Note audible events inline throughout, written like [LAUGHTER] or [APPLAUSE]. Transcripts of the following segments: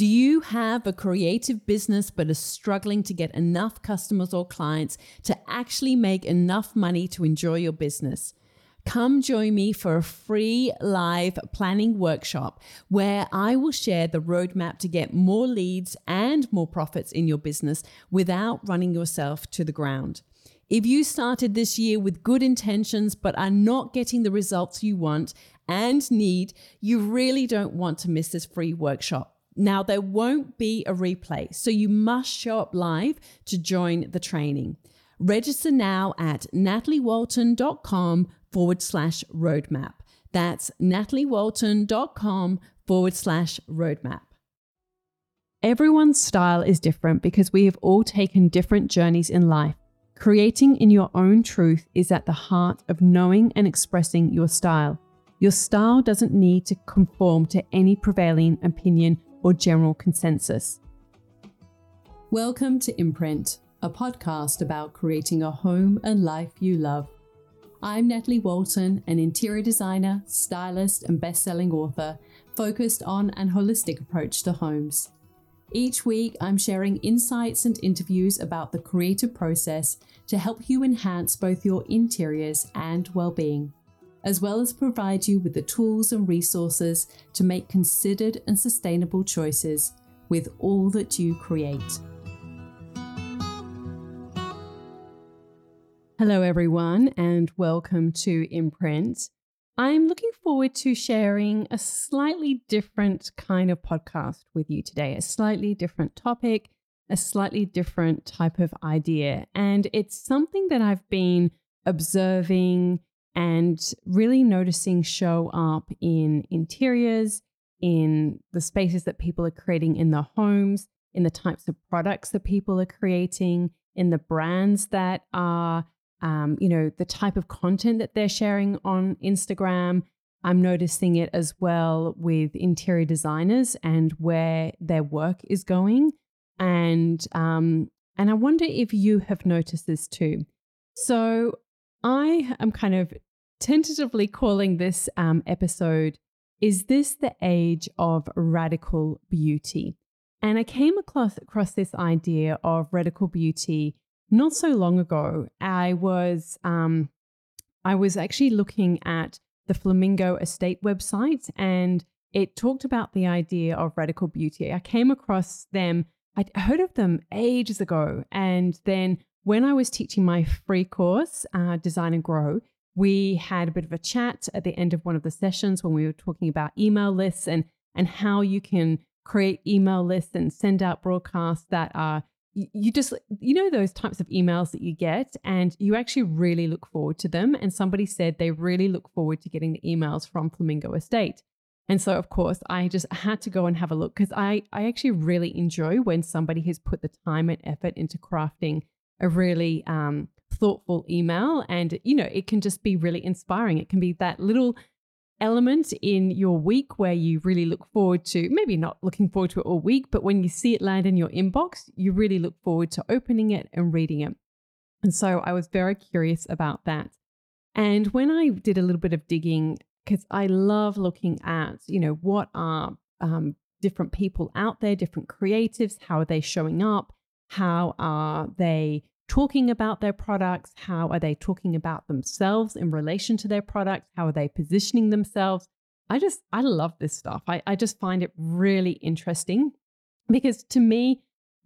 Do you have a creative business but are struggling to get enough customers or clients to actually make enough money to enjoy your business? Come join me for a free live planning workshop where I will share the roadmap to get more leads and more profits in your business without running yourself to the ground. If you started this year with good intentions but are not getting the results you want and need, you really don't want to miss this free workshop. Now, there won't be a replay, so you must show up live to join the training. Register now at nataliewalton.com forward slash roadmap. That's nataliewalton.com forward slash roadmap. Everyone's style is different because we have all taken different journeys in life. Creating in your own truth is at the heart of knowing and expressing your style. Your style doesn't need to conform to any prevailing opinion or general consensus. Welcome to Imprint, a podcast about creating a home and life you love. I'm Natalie Walton, an interior designer, stylist, and best selling author focused on an holistic approach to homes. Each week, I'm sharing insights and interviews about the creative process to help you enhance both your interiors and well being, as well as provide you with the tools and resources to make considered and sustainable choices with all that you create. Hello, everyone, and welcome to Imprint. I'm looking forward to sharing a slightly different kind of podcast with you today, a slightly different topic, a slightly different type of idea. And it's something that I've been observing and really noticing show up in interiors, in the spaces that people are creating in their homes, in the types of products that people are creating, in the brands that are um, you know, the type of content that they're sharing on Instagram. I'm noticing it as well with interior designers and where their work is going. And um, and I wonder if you have noticed this too. So I am kind of tentatively calling this um, episode "Is this the age of radical beauty?" And I came across across this idea of radical beauty not so long ago, I was um, I was actually looking at the Flamingo Estate website, and it talked about the idea of radical beauty. I came across them. I'd heard of them ages ago, and then when I was teaching my free course, uh, Design and Grow, we had a bit of a chat at the end of one of the sessions when we were talking about email lists and and how you can create email lists and send out broadcasts that are you just you know those types of emails that you get and you actually really look forward to them. And somebody said they really look forward to getting the emails from flamingo estate. And so of course i just had to go and have a look because i i actually really enjoy when somebody has put the time and effort into crafting a really um, thoughtful email and you know it can just be really inspiring it can be that little element in your week where you really look forward to, maybe not looking forward to it all week, but when you see it land in your inbox, you really look forward to opening it and reading it. And so I was very curious about that. And when I did a little bit of digging, because I love looking at, you know, what are um, different people out there, different creatives, how are they showing up? How are they talking about their products? How are they talking about themselves in relation to their products? How are they positioning themselves? I just, I love this stuff. I, I just find it really interesting because to me,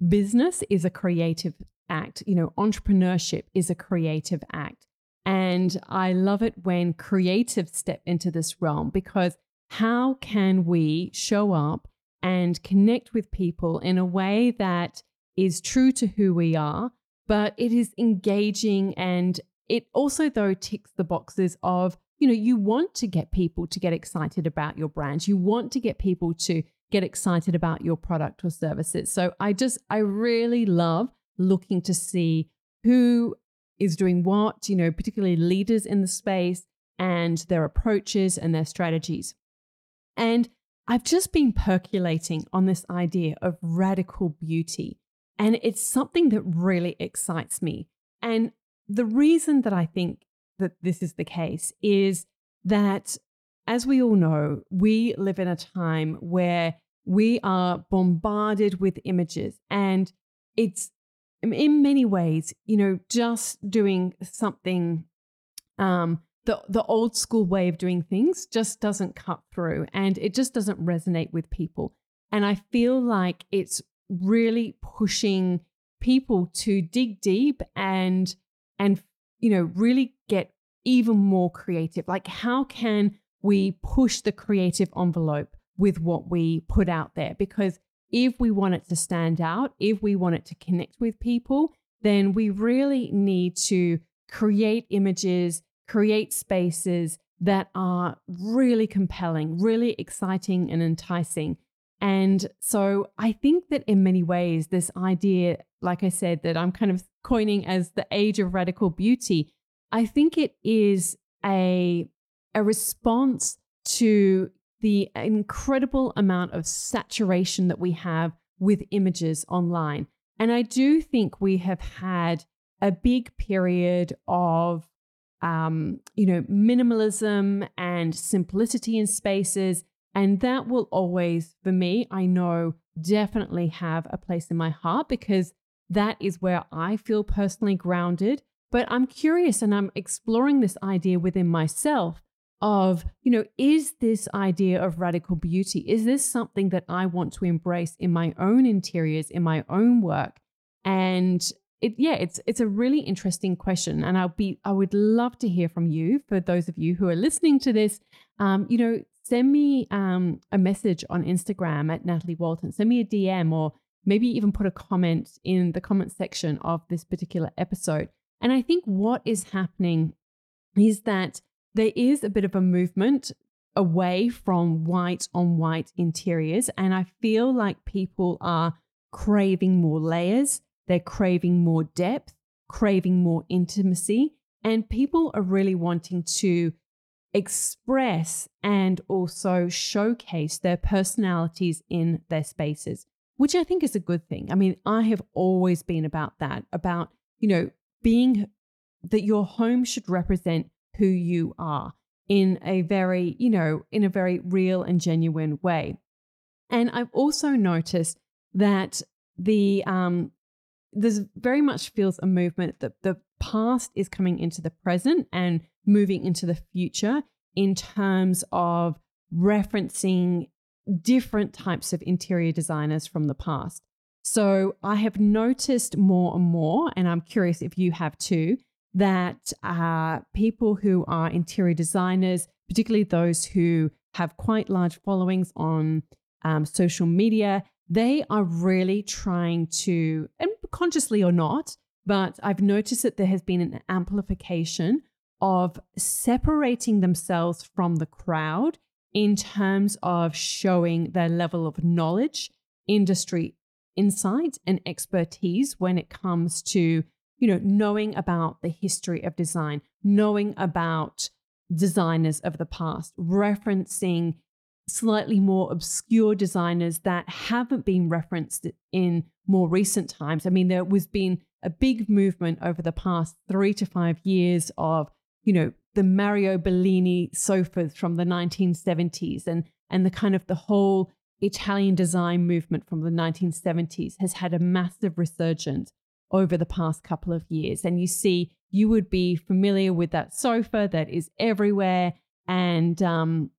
business is a creative act. You know, entrepreneurship is a creative act. And I love it when creatives step into this realm because how can we show up and connect with people in a way that is true to who we are, but it is engaging and it also though ticks the boxes of you know you want to get people to get excited about your brand. You want to get people to get excited about your product or services. So i just i really love looking to see who is doing what you know particularly leaders in the space and their approaches and their strategies. And i've just been percolating on this idea of radical beauty and it's something that really excites me. And the reason that I think that this is the case is that, as we all know, we live in a time where we are bombarded with images and it's in many ways, you know, just doing something um the the old school way of doing things just doesn't cut through and it just doesn't resonate with people. And I feel like it's really pushing people to dig deep and and you know really get even more creative. Like how can we push the creative envelope with what we put out there because if we want it to stand out, if we want it to connect with people, then we really need to create images, create spaces that are really compelling, really exciting and enticing. And so I think that in many ways, this idea, like I said, that I'm kind of coining as the age of radical beauty, I think it is a, a response to the incredible amount of saturation that we have with images online. And I do think we have had a big period of, um, you know, minimalism and simplicity in spaces. And that will always, for me, I know, definitely have a place in my heart because that is where I feel personally grounded. But I'm curious and I'm exploring this idea within myself of, you know, is this idea of radical beauty, is this something that I want to embrace in my own interiors, in my own work? And it, yeah, it's it's a really interesting question, and I'll be I would love to hear from you. For those of you who are listening to this, um, you know, send me um, a message on Instagram at Natalie Walton. Send me a DM, or maybe even put a comment in the comment section of this particular episode. And I think what is happening is that there is a bit of a movement away from white on white interiors. And I feel like people are craving more layers, they're craving more depth, craving more intimacy. And people are really wanting to express and also showcase their personalities in their spaces, which I think is a good thing. I mean, I have always been about that, about, you know, being that your home should represent who you are in a very, you know, in a very real and genuine way. And I've also noticed that the um, there's very much feels a movement that the past is coming into the present and moving into the future in terms of referencing different types of interior designers from the past. So I have noticed more and more, and I'm curious if you have too, that uh, people who are interior designers, particularly those who have quite large followings on um, social media, they are really trying to, and consciously or not, but I've noticed that there has been an amplification of separating themselves from the crowd in terms of showing their level of knowledge, industry insight, and expertise when it comes to you know, knowing about the history of design, knowing about designers of the past, referencing slightly more obscure designers that haven't been referenced in more recent times. I mean, there was been a big movement over the past three to five years of, you know, the Mario Bellini sofas from the 1970s and and the kind of the whole Italian design movement from the 1970s has had a massive resurgence over the past couple of years. And you see, you would be familiar with that sofa that is everywhere. And, um,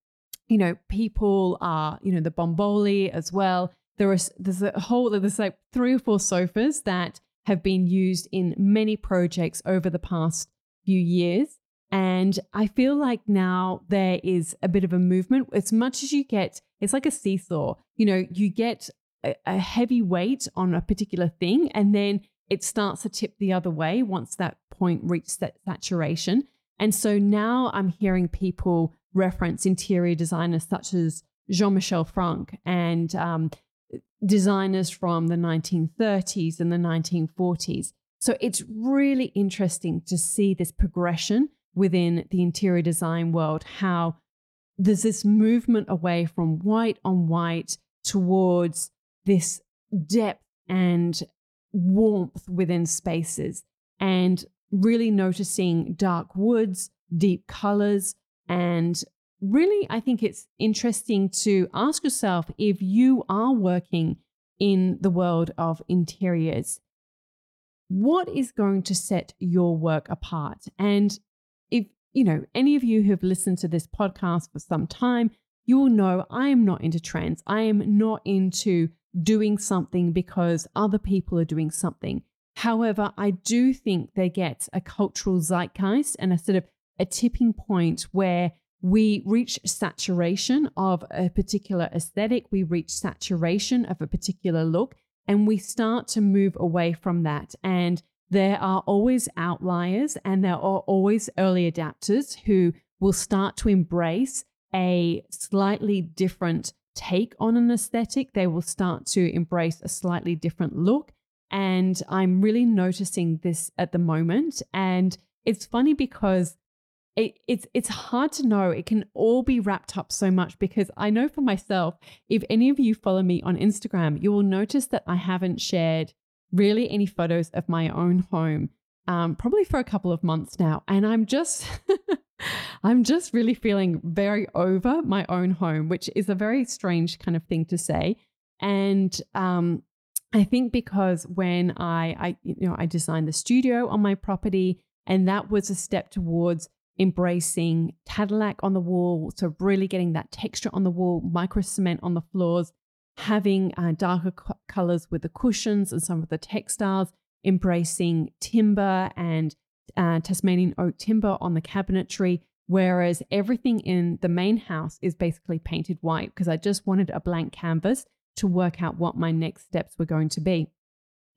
you know, people are, you know, the Bambole as well. There is there's a whole there's like three or four sofas that have been used in many projects over the past few years. And I feel like now there is a bit of a movement. As much as you get, it's like a seesaw. You know, you get a, a heavy weight on a particular thing, and then it starts to tip the other way once that point reaches that saturation. And so now I'm hearing people reference interior designers such as Jean Michel Frank and um, designers from the 1930s and the 1940s. So it's really interesting to see this progression within the interior design world, how there's this movement away from white on white towards this depth and warmth within spaces and really noticing dark woods, deep colors, and really, I think it's interesting to ask yourself if you are working in the world of interiors, what is going to set your work apart? And if, you know, any of you who have listened to this podcast for some time, you will know I am not into trends. I am not into doing something because other people are doing something. However, I do think there gets a cultural zeitgeist and a sort of a tipping point where we reach saturation of a particular aesthetic, we reach saturation of a particular look, and we start to move away from that. And there are always outliers and there are always early adapters who will start to embrace a slightly different take on an aesthetic. They will start to embrace a slightly different look. And I'm really noticing this at the moment. And it's funny because it, it's it's hard to know. It can all be wrapped up so much because I know for myself, if any of you follow me on Instagram, you will notice that I haven't shared really any photos of my own home, um, probably for a couple of months now, and I'm just. [LAUGHS] I'm just really feeling very over my own home, which is a very strange kind of thing to say. And um, I think because when I, I, you know, I designed the studio on my property, and that was a step towards embracing tadelakt on the wall, so really getting that texture on the wall, micro cement on the floors, having uh, darker co- colors with the cushions and some of the textiles, embracing timber and uh, Tasmanian oak timber on the cabinetry. Whereas everything in the main house is basically painted white because I just wanted a blank canvas to work out what my next steps were going to be.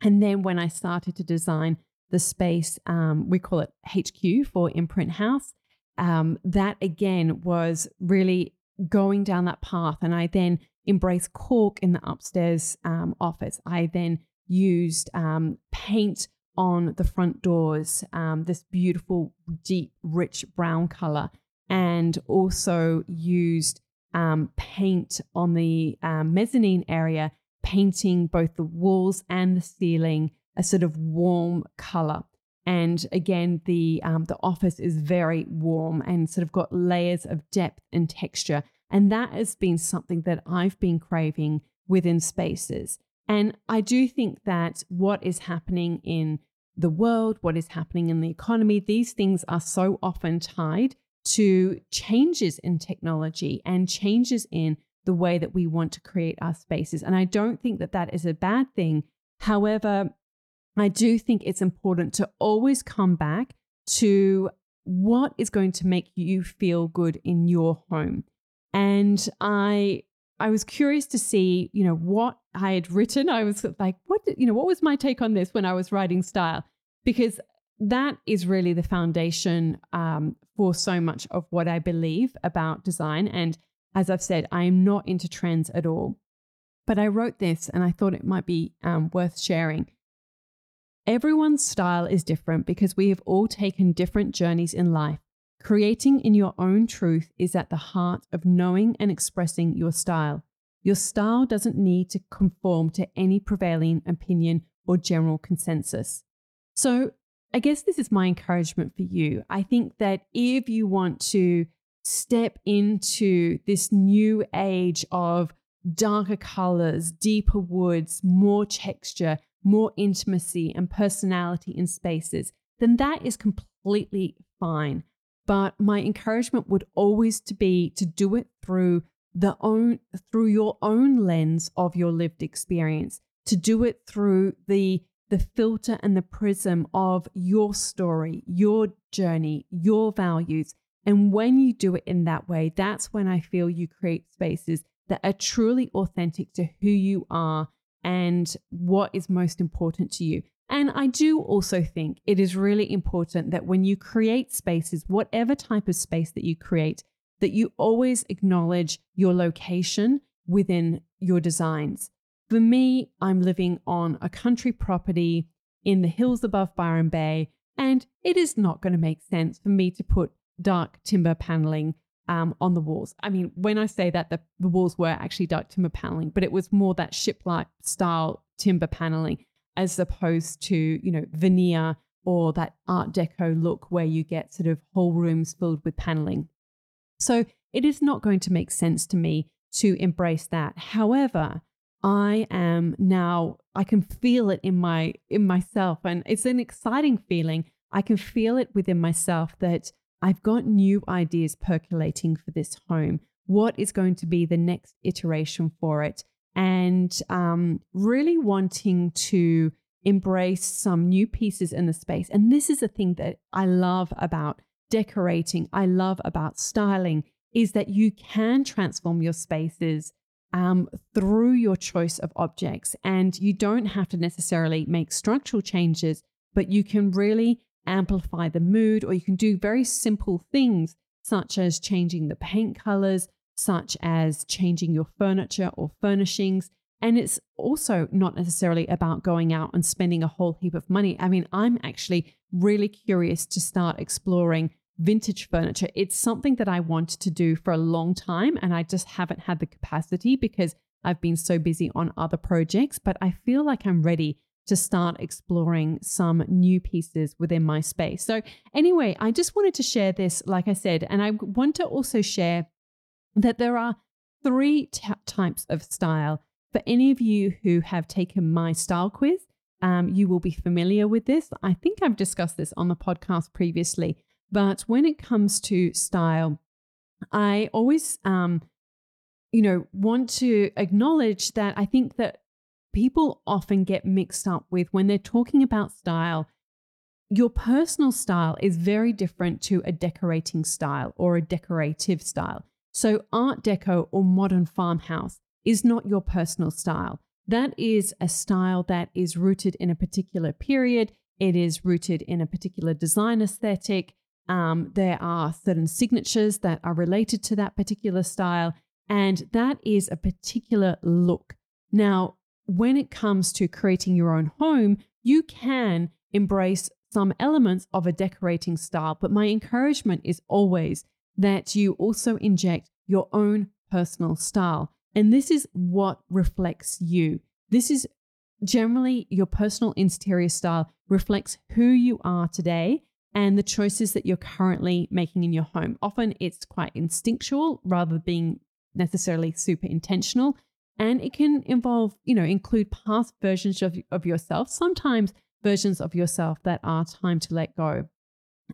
And then when I started to design the space, um, we call it HQ for Imprint House. Um, that again was really going down that path. And I then embraced cork in the upstairs um, office. I then used um, paint on the front doors, um, this beautiful, deep, rich brown color, and also used um, paint on the mezzanine area, painting both the walls and the ceiling a sort of warm color. And again, the um, the office is very warm and sort of got layers of depth and texture. And that has been something that I've been craving within spaces. And I do think that what is happening in the world, what is happening in the economy, these things are so often tied to changes in technology and changes in the way that we want to create our spaces. And I don't think that that is a bad thing. However, I do think it's important to always come back to what is going to make you feel good in your home. And I I was curious to see, you know, what I had written. I was like, what, you know, what was my take on this when I was writing style? Because that is really the foundation um, for so much of what I believe about design. And as I've said, I am not into trends at all. But I wrote this and I thought it might be um, worth sharing. Everyone's style is different because we have all taken different journeys in life. Creating in your own truth is at the heart of knowing and expressing your style. Your style doesn't need to conform to any prevailing opinion or general consensus. So, I guess this is my encouragement for you. I think that if you want to step into this new age of darker colors, deeper woods, more texture, more intimacy and personality in spaces, then that is completely fine. But my encouragement would always to be to do it through the own through your own lens of your lived experience, to do it through the the filter and the prism of your story, your journey, your values. And when you do it in that way, that's when I feel you create spaces that are truly authentic to who you are and what is most important to you. And I do also think it is really important that when you create spaces, whatever type of space that you create, that you always acknowledge your location within your designs. For me, I'm living on a country property in the hills above Byron Bay, and it is not going to make sense for me to put dark timber paneling um, on the walls. I mean, when I say that, the, the walls were actually dark timber paneling, but it was more that shipwright style timber paneling as opposed to, you know, veneer or that Art Deco look where you get sort of whole rooms filled with paneling. So it is not going to make sense to me to embrace that. However, I am now I can feel it in my in myself and it's an exciting feeling. I can feel it within myself that I've got new ideas percolating for this home. What is going to be the next iteration for it? And um, really wanting to embrace some new pieces in the space. And this is a thing that I love about decorating, I love about styling, is that you can transform your spaces um, through your choice of objects. And you don't have to necessarily make structural changes, but you can really amplify the mood, or you can do very simple things such as changing the paint colors, such as changing your furniture or furnishings. And it's also not necessarily about going out and spending a whole heap of money. I mean, I'm actually really curious to start exploring vintage furniture. It's something that I wanted to do for a long time, and I just haven't had the capacity because I've been so busy on other projects. But I feel like I'm ready to start exploring some new pieces within my space. So, anyway, I just wanted to share this, like I said, and I want to also share that there are three t- types of style. For any of you who have taken my style quiz, um, you will be familiar with this. I think I've discussed this on the podcast previously, but when it comes to style, I always, um, you know, want to acknowledge that I think that people often get mixed up with when they're talking about style. Your personal style is very different to a decorating style or a decorative style. So, Art Deco or modern farmhouse is not your personal style. That is a style that is rooted in a particular period. It is rooted in a particular design aesthetic. Um, there are certain signatures that are related to that particular style, and that is a particular look. Now, when it comes to creating your own home, you can embrace some elements of a decorating style, but my encouragement is always that you also inject your own personal style. And this is what reflects you. This is generally your personal interior style reflects who you are today and the choices that you're currently making in your home. Often it's quite instinctual rather than being necessarily super intentional. And it can involve, you know, include past versions of, of yourself, sometimes versions of yourself that are time to let go.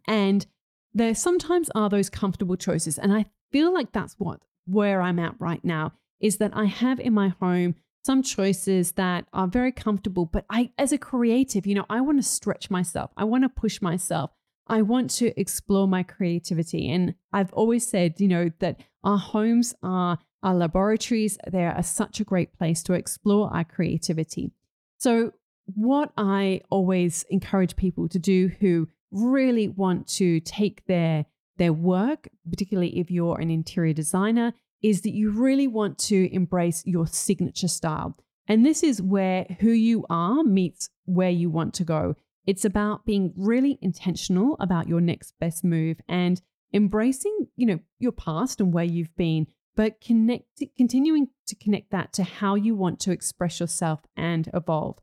And there sometimes are those comfortable choices. And I feel like that's what where I'm at right now is that I have in my home some choices that are very comfortable, but I, as a creative, you know, I want to stretch myself. I want to push myself. I want to explore my creativity. And I've always said, you know, that our homes are our laboratories. They are such a great place to explore our creativity. So, what I always encourage people to do who really want to take their their work, particularly if you're an interior designer, is that you really want to embrace your signature style. And this is where who you are meets where you want to go. It's about being really intentional about your next best move and embracing, you know, your past and where you've been, but connect continuing to connect that to how you want to express yourself and evolve.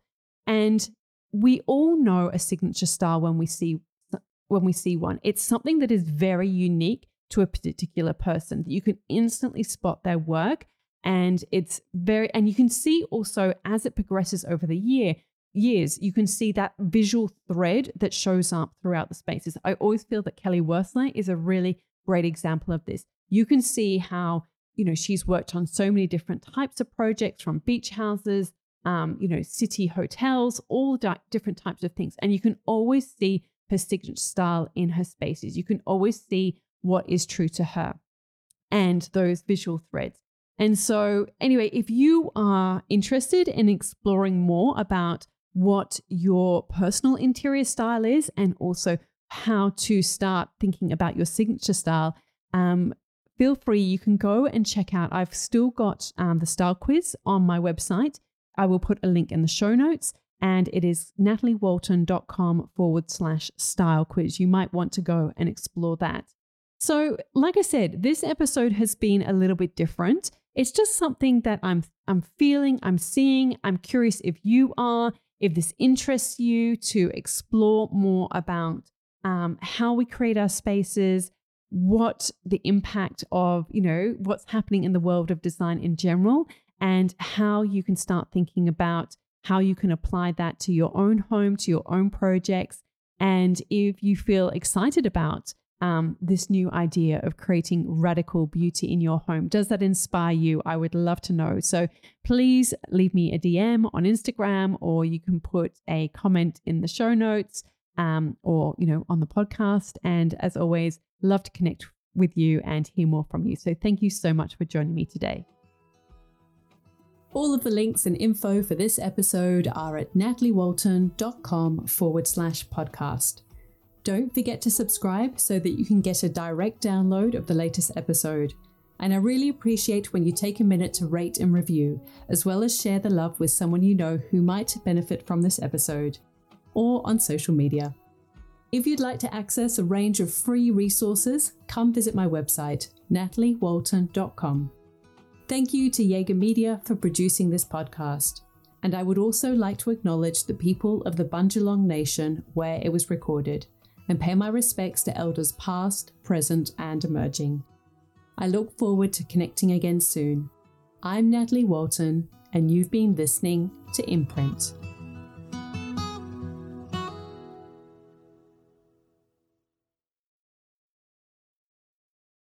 And we all know a signature style when we see when we see one. It's something that is very unique to a particular person. You can instantly spot their work and it's very and you can see also as it progresses over the year years, you can see that visual thread that shows up throughout the spaces. I always feel that Kelly Wearstler is a really great example of this. You can see how, you know, she's worked on so many different types of projects from beach houses, um, you know, city hotels, all di- different types of things. And you can always see her signature style in her spaces. You can always see what is true to her and those visual threads. And so, anyway, if you are interested in exploring more about what your personal interior style is and also how to start thinking about your signature style, um, feel free. You can go and check out. I've still got um, the style quiz on my website. I will put a link in the show notes, and it is nataliewalton.com forward slash style quiz. You might want to go and explore that. So, like I said, this episode has been a little bit different. It's just something that I'm I'm feeling, I'm seeing. I'm curious if you are if this interests you to explore more about um, how we create our spaces, what the impact of, you know, what's happening in the world of design in general and how you can start thinking about how you can apply that to your own home, to your own projects. And if you feel excited about um, this new idea of creating radical beauty in your home, does that inspire you? I would love to know. So please leave me a DM on Instagram, or you can put a comment in the show notes, um, or you know on the podcast. And as always, love to connect with you and hear more from you. So thank you so much for joining me today. All of the links and info for this episode are at nataliewalton.com forward slash podcast. Don't forget to subscribe so that you can get a direct download of the latest episode. And I really appreciate when you take a minute to rate and review, as well as share the love with someone you know who might benefit from this episode, or on social media. If you'd like to access a range of free resources, come visit my website, nataliewalton.com. Thank you to Jaeger Media for producing this podcast. And I would also like to acknowledge the people of the Bundjalung Nation where it was recorded and pay my respects to elders past, present, and emerging. I look forward to connecting again soon. I'm Natalie Walton, and you've been listening to Imprint.